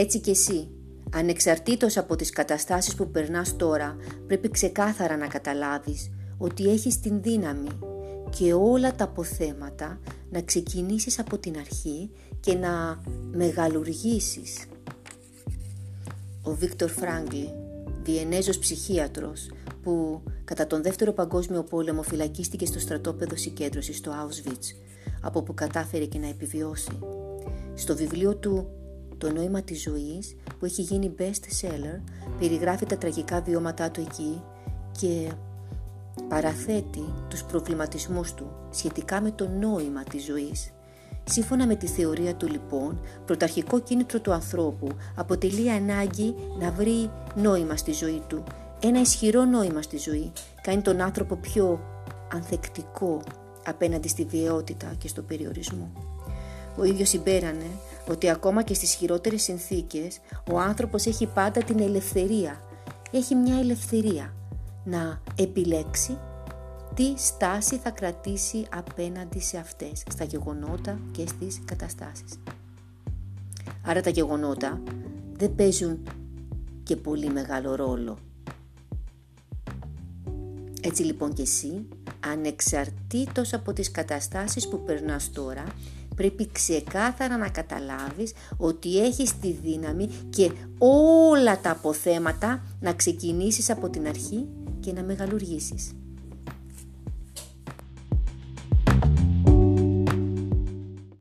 Έτσι και εσύ, ανεξαρτήτως από τις καταστάσεις που περνάς τώρα, πρέπει ξεκάθαρα να καταλάβεις ότι έχεις την δύναμη και όλα τα αποθέματα να ξεκινήσεις από την αρχή και να μεγαλουργήσεις. Ο Βίκτορ Φράγκλι, Βιενέζος ψυχίατρος που κατά τον Δεύτερο Παγκόσμιο Πόλεμο φυλακίστηκε στο στρατόπεδο συγκέντρωσης στο Auschwitz, από που κατάφερε και να επιβιώσει. Στο βιβλίο του «Το νόημα της ζωής» που έχει γίνει best seller, περιγράφει τα τραγικά βιώματά του εκεί και παραθέτει τους προβληματισμούς του σχετικά με το νόημα της ζωής. Σύμφωνα με τη θεωρία του λοιπόν, πρωταρχικό κίνητρο του ανθρώπου αποτελεί ανάγκη να βρει νόημα στη ζωή του. Ένα ισχυρό νόημα στη ζωή κάνει τον άνθρωπο πιο ανθεκτικό απέναντι στη βιαιότητα και στο περιορισμό. Ο ίδιος συμπέρανε ότι ακόμα και στις χειρότερες συνθήκες ο άνθρωπος έχει πάντα την ελευθερία. Έχει μια ελευθερία να επιλέξει τι στάση θα κρατήσει απέναντι σε αυτές, στα γεγονότα και στις καταστάσεις. Άρα τα γεγονότα δεν παίζουν και πολύ μεγάλο ρόλο. Έτσι λοιπόν και εσύ, ανεξαρτήτως από τις καταστάσεις που περνάς τώρα, πρέπει ξεκάθαρα να καταλάβεις ότι έχεις τη δύναμη και όλα τα αποθέματα να ξεκινήσεις από την αρχή και να μεγαλουργήσεις.